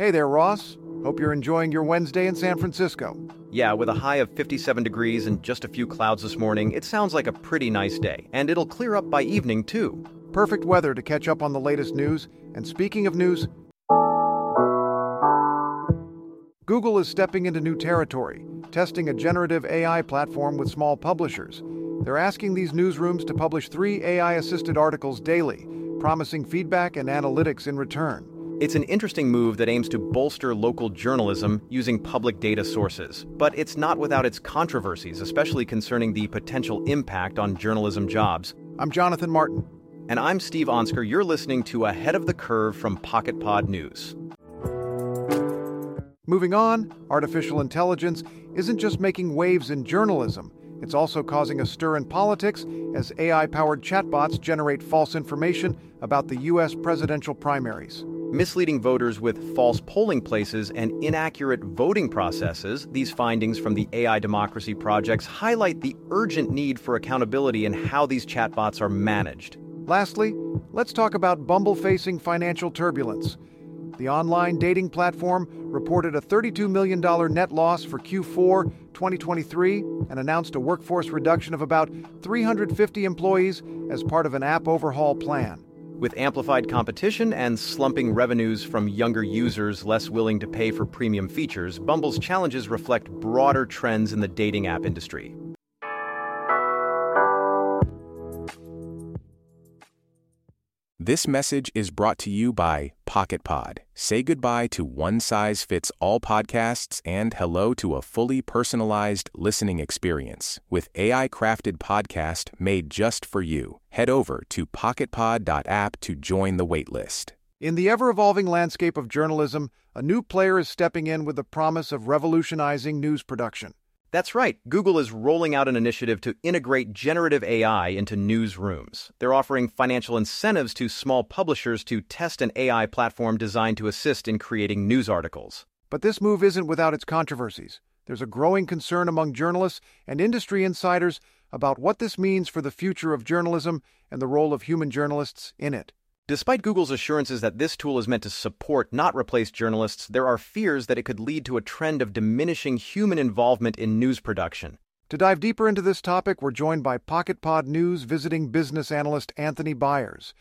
Hey there, Ross. Hope you're enjoying your Wednesday in San Francisco. Yeah, with a high of 57 degrees and just a few clouds this morning, it sounds like a pretty nice day, and it'll clear up by evening, too. Perfect weather to catch up on the latest news. And speaking of news, Google is stepping into new territory, testing a generative AI platform with small publishers. They're asking these newsrooms to publish three AI assisted articles daily, promising feedback and analytics in return. It's an interesting move that aims to bolster local journalism using public data sources, but it's not without its controversies, especially concerning the potential impact on journalism jobs. I'm Jonathan Martin. And I'm Steve Onsker. You're listening to Ahead of the Curve from Pocket Pod News. Moving on, artificial intelligence isn't just making waves in journalism, it's also causing a stir in politics as AI powered chatbots generate false information about the U.S. presidential primaries misleading voters with false polling places and inaccurate voting processes, these findings from the AI Democracy Projects highlight the urgent need for accountability in how these chatbots are managed. Lastly, let's talk about Bumble facing financial turbulence. The online dating platform reported a $32 million net loss for Q4 2023 and announced a workforce reduction of about 350 employees as part of an app overhaul plan. With amplified competition and slumping revenues from younger users less willing to pay for premium features, Bumble's challenges reflect broader trends in the dating app industry. This message is brought to you by Pocket Pod. Say goodbye to one size fits all podcasts and hello to a fully personalized listening experience with AI crafted podcast made just for you. Head over to pocketpod.app to join the waitlist. In the ever evolving landscape of journalism, a new player is stepping in with the promise of revolutionizing news production. That's right. Google is rolling out an initiative to integrate generative AI into newsrooms. They're offering financial incentives to small publishers to test an AI platform designed to assist in creating news articles. But this move isn't without its controversies. There's a growing concern among journalists and industry insiders about what this means for the future of journalism and the role of human journalists in it. Despite Google's assurances that this tool is meant to support, not replace journalists, there are fears that it could lead to a trend of diminishing human involvement in news production. To dive deeper into this topic, we're joined by Pocket Pod News visiting business analyst Anthony Byers.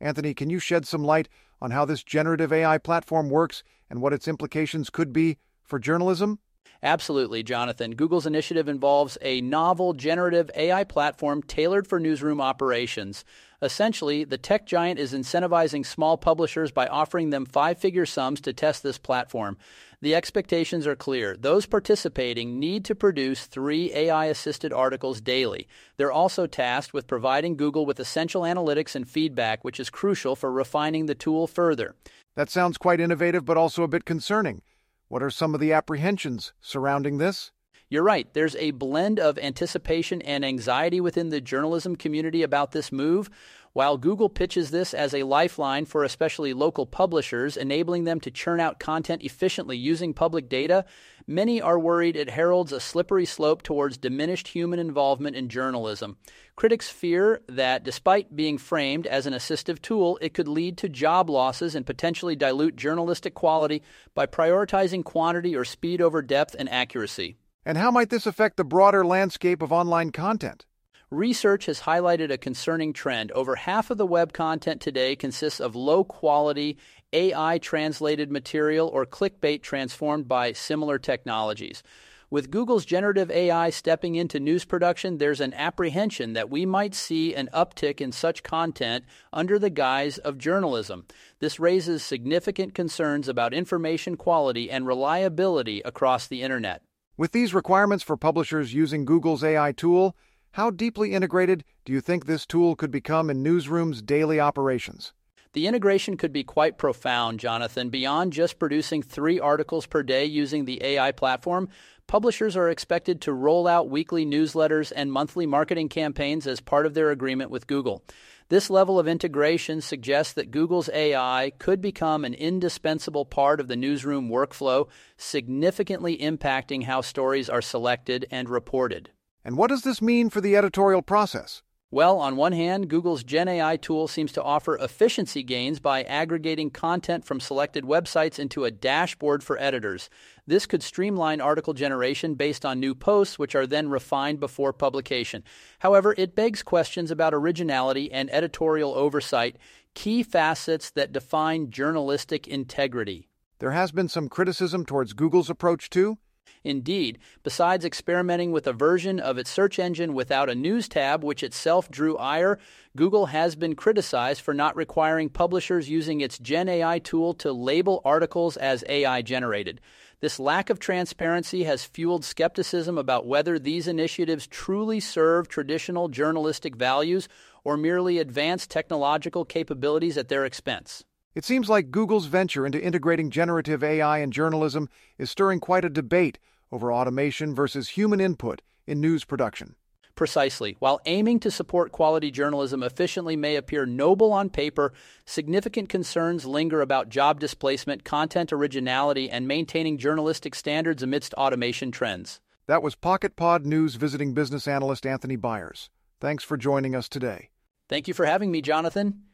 Anthony, can you shed some light on how this generative AI platform works and what its implications could be for journalism? Absolutely, Jonathan. Google's initiative involves a novel generative AI platform tailored for newsroom operations. Essentially, the tech giant is incentivizing small publishers by offering them five figure sums to test this platform. The expectations are clear. Those participating need to produce three AI assisted articles daily. They're also tasked with providing Google with essential analytics and feedback, which is crucial for refining the tool further. That sounds quite innovative, but also a bit concerning. What are some of the apprehensions surrounding this? You're right. There's a blend of anticipation and anxiety within the journalism community about this move. While Google pitches this as a lifeline for especially local publishers, enabling them to churn out content efficiently using public data, many are worried it heralds a slippery slope towards diminished human involvement in journalism. Critics fear that despite being framed as an assistive tool, it could lead to job losses and potentially dilute journalistic quality by prioritizing quantity or speed over depth and accuracy. And how might this affect the broader landscape of online content? Research has highlighted a concerning trend. Over half of the web content today consists of low quality, AI translated material or clickbait transformed by similar technologies. With Google's generative AI stepping into news production, there's an apprehension that we might see an uptick in such content under the guise of journalism. This raises significant concerns about information quality and reliability across the internet. With these requirements for publishers using Google's AI tool, how deeply integrated do you think this tool could become in newsrooms' daily operations? The integration could be quite profound, Jonathan. Beyond just producing three articles per day using the AI platform, publishers are expected to roll out weekly newsletters and monthly marketing campaigns as part of their agreement with Google. This level of integration suggests that Google's AI could become an indispensable part of the newsroom workflow, significantly impacting how stories are selected and reported. And what does this mean for the editorial process? Well, on one hand, Google's Gen AI tool seems to offer efficiency gains by aggregating content from selected websites into a dashboard for editors. This could streamline article generation based on new posts, which are then refined before publication. However, it begs questions about originality and editorial oversight, key facets that define journalistic integrity. There has been some criticism towards Google's approach, too. Indeed, besides experimenting with a version of its search engine without a news tab, which itself drew ire, Google has been criticized for not requiring publishers using its Gen AI tool to label articles as AI generated. This lack of transparency has fueled skepticism about whether these initiatives truly serve traditional journalistic values or merely advance technological capabilities at their expense. It seems like Google's venture into integrating generative AI in journalism is stirring quite a debate over automation versus human input in news production. Precisely. While aiming to support quality journalism efficiently may appear noble on paper, significant concerns linger about job displacement, content originality, and maintaining journalistic standards amidst automation trends. That was Pocket Pod News visiting business analyst Anthony Byers. Thanks for joining us today. Thank you for having me, Jonathan.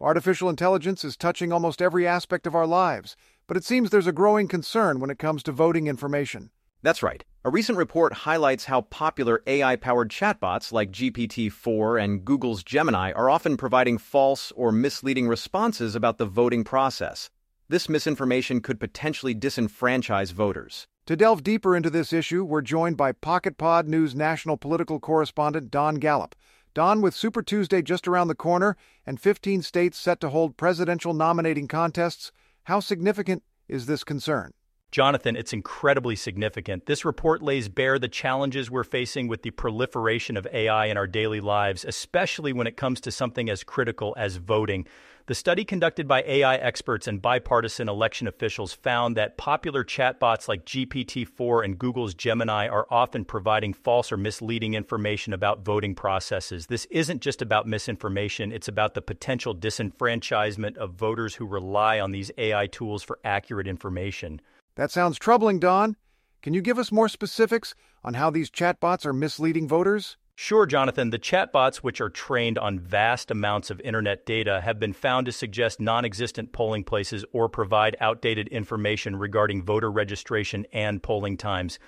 Artificial intelligence is touching almost every aspect of our lives, but it seems there's a growing concern when it comes to voting information. That's right. A recent report highlights how popular AI powered chatbots like GPT 4 and Google's Gemini are often providing false or misleading responses about the voting process. This misinformation could potentially disenfranchise voters. To delve deeper into this issue, we're joined by Pocket Pod News national political correspondent Don Gallup. Don, with Super Tuesday just around the corner and 15 states set to hold presidential nominating contests, how significant is this concern? Jonathan, it's incredibly significant. This report lays bare the challenges we're facing with the proliferation of AI in our daily lives, especially when it comes to something as critical as voting. The study conducted by AI experts and bipartisan election officials found that popular chatbots like GPT 4 and Google's Gemini are often providing false or misleading information about voting processes. This isn't just about misinformation, it's about the potential disenfranchisement of voters who rely on these AI tools for accurate information. That sounds troubling, Don. Can you give us more specifics on how these chatbots are misleading voters? Sure, Jonathan. The chatbots, which are trained on vast amounts of internet data, have been found to suggest non existent polling places or provide outdated information regarding voter registration and polling times.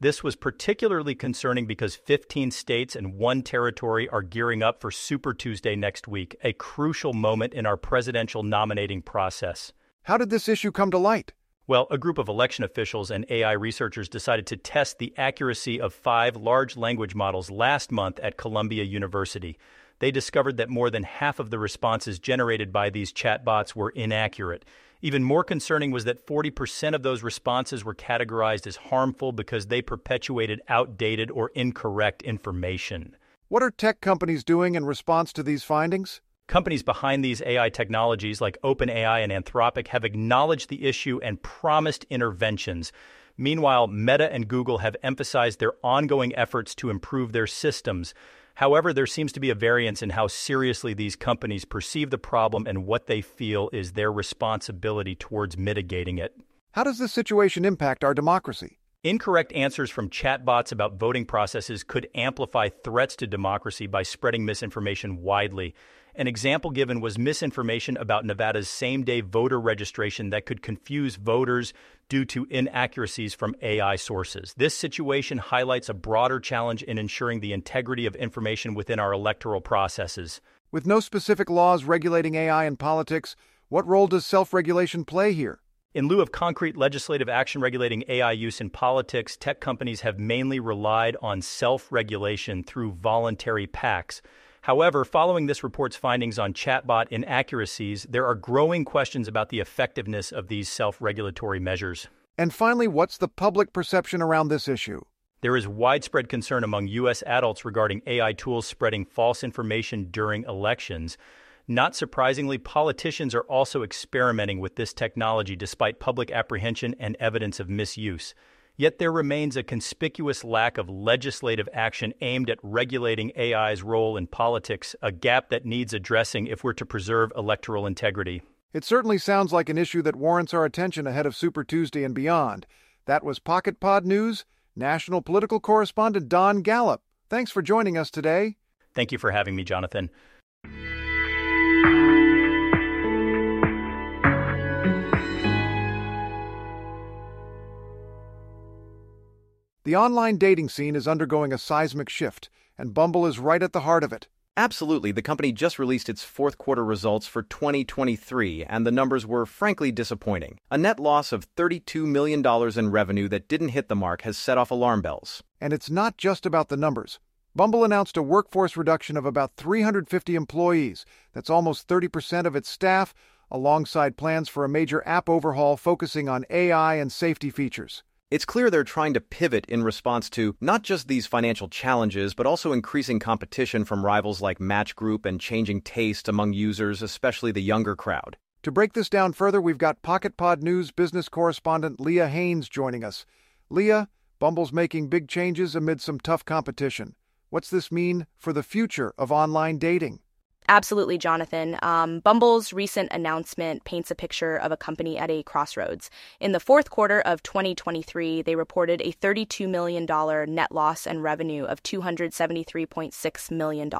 This was particularly concerning because 15 states and one territory are gearing up for Super Tuesday next week, a crucial moment in our presidential nominating process. How did this issue come to light? Well, a group of election officials and AI researchers decided to test the accuracy of five large language models last month at Columbia University. They discovered that more than half of the responses generated by these chatbots were inaccurate. Even more concerning was that 40% of those responses were categorized as harmful because they perpetuated outdated or incorrect information. What are tech companies doing in response to these findings? Companies behind these AI technologies, like OpenAI and Anthropic, have acknowledged the issue and promised interventions. Meanwhile, Meta and Google have emphasized their ongoing efforts to improve their systems. However, there seems to be a variance in how seriously these companies perceive the problem and what they feel is their responsibility towards mitigating it. How does this situation impact our democracy? Incorrect answers from chatbots about voting processes could amplify threats to democracy by spreading misinformation widely. An example given was misinformation about Nevada's same day voter registration that could confuse voters due to inaccuracies from AI sources. This situation highlights a broader challenge in ensuring the integrity of information within our electoral processes. With no specific laws regulating AI in politics, what role does self regulation play here? In lieu of concrete legislative action regulating AI use in politics, tech companies have mainly relied on self regulation through voluntary pacts. However, following this report's findings on chatbot inaccuracies, there are growing questions about the effectiveness of these self regulatory measures. And finally, what's the public perception around this issue? There is widespread concern among U.S. adults regarding AI tools spreading false information during elections. Not surprisingly, politicians are also experimenting with this technology despite public apprehension and evidence of misuse. Yet there remains a conspicuous lack of legislative action aimed at regulating AI's role in politics, a gap that needs addressing if we're to preserve electoral integrity. It certainly sounds like an issue that warrants our attention ahead of Super Tuesday and beyond. That was Pocket Pod News, national political correspondent Don Gallup. Thanks for joining us today. Thank you for having me, Jonathan. The online dating scene is undergoing a seismic shift, and Bumble is right at the heart of it. Absolutely. The company just released its fourth quarter results for 2023, and the numbers were frankly disappointing. A net loss of $32 million in revenue that didn't hit the mark has set off alarm bells. And it's not just about the numbers. Bumble announced a workforce reduction of about 350 employees. That's almost 30% of its staff, alongside plans for a major app overhaul focusing on AI and safety features. It's clear they're trying to pivot in response to not just these financial challenges, but also increasing competition from rivals like Match Group and changing taste among users, especially the younger crowd. To break this down further, we've got Pocket Pod News business correspondent Leah Haynes joining us. Leah, Bumble's making big changes amid some tough competition. What's this mean for the future of online dating? Absolutely, Jonathan. Um, Bumble's recent announcement paints a picture of a company at a crossroads. In the fourth quarter of 2023, they reported a $32 million net loss and revenue of $273.6 million.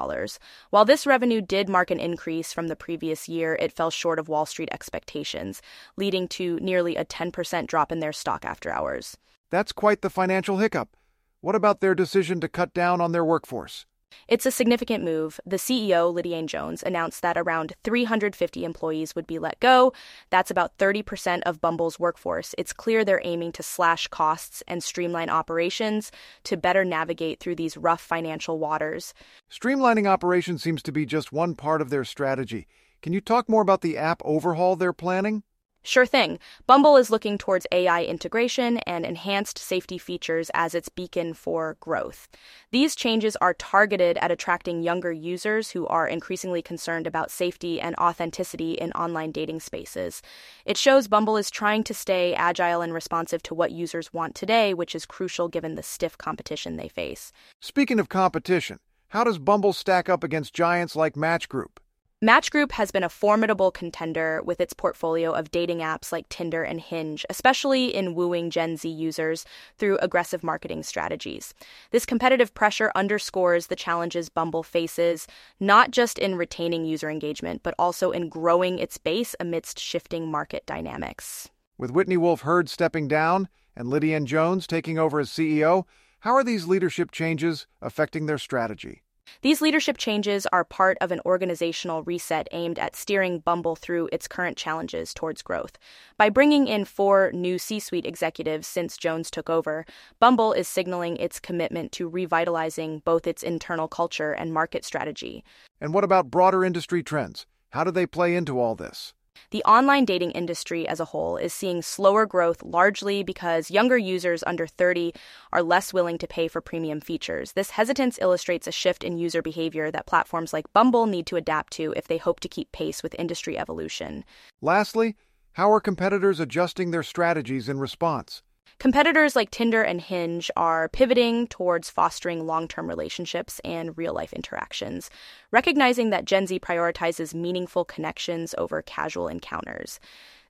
While this revenue did mark an increase from the previous year, it fell short of Wall Street expectations, leading to nearly a 10% drop in their stock after hours. That's quite the financial hiccup. What about their decision to cut down on their workforce? It's a significant move. The CEO, Liddy Jones, announced that around 350 employees would be let go. That's about 30% of Bumble's workforce. It's clear they're aiming to slash costs and streamline operations to better navigate through these rough financial waters. Streamlining operations seems to be just one part of their strategy. Can you talk more about the app overhaul they're planning? Sure thing. Bumble is looking towards AI integration and enhanced safety features as its beacon for growth. These changes are targeted at attracting younger users who are increasingly concerned about safety and authenticity in online dating spaces. It shows Bumble is trying to stay agile and responsive to what users want today, which is crucial given the stiff competition they face. Speaking of competition, how does Bumble stack up against giants like Match Group? Match Group has been a formidable contender with its portfolio of dating apps like Tinder and Hinge, especially in wooing Gen Z users through aggressive marketing strategies. This competitive pressure underscores the challenges Bumble faces, not just in retaining user engagement, but also in growing its base amidst shifting market dynamics. With Whitney Wolfe Herd stepping down and Liddy Jones taking over as CEO, how are these leadership changes affecting their strategy? These leadership changes are part of an organizational reset aimed at steering Bumble through its current challenges towards growth. By bringing in four new C suite executives since Jones took over, Bumble is signaling its commitment to revitalizing both its internal culture and market strategy. And what about broader industry trends? How do they play into all this? The online dating industry as a whole is seeing slower growth largely because younger users under 30 are less willing to pay for premium features. This hesitance illustrates a shift in user behavior that platforms like Bumble need to adapt to if they hope to keep pace with industry evolution. Lastly, how are competitors adjusting their strategies in response? Competitors like Tinder and Hinge are pivoting towards fostering long term relationships and real life interactions, recognizing that Gen Z prioritizes meaningful connections over casual encounters.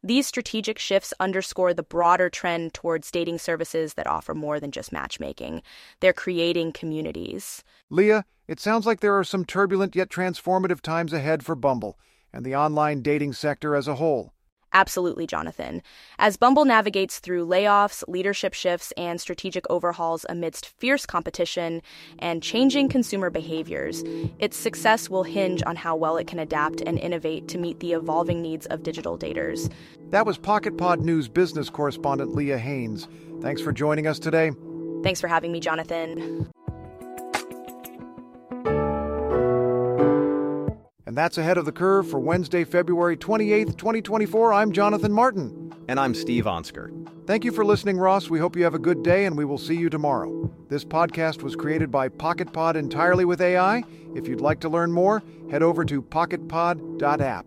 These strategic shifts underscore the broader trend towards dating services that offer more than just matchmaking. They're creating communities. Leah, it sounds like there are some turbulent yet transformative times ahead for Bumble and the online dating sector as a whole. Absolutely, Jonathan. As Bumble navigates through layoffs, leadership shifts, and strategic overhauls amidst fierce competition and changing consumer behaviors, its success will hinge on how well it can adapt and innovate to meet the evolving needs of digital daters. That was Pocket Pod News business correspondent Leah Haynes. Thanks for joining us today. Thanks for having me, Jonathan. And that's ahead of the curve for Wednesday, February 28th, 2024. I'm Jonathan Martin. And I'm Steve Onsker. Thank you for listening, Ross. We hope you have a good day, and we will see you tomorrow. This podcast was created by PocketPod entirely with AI. If you'd like to learn more, head over to pocketpod.app.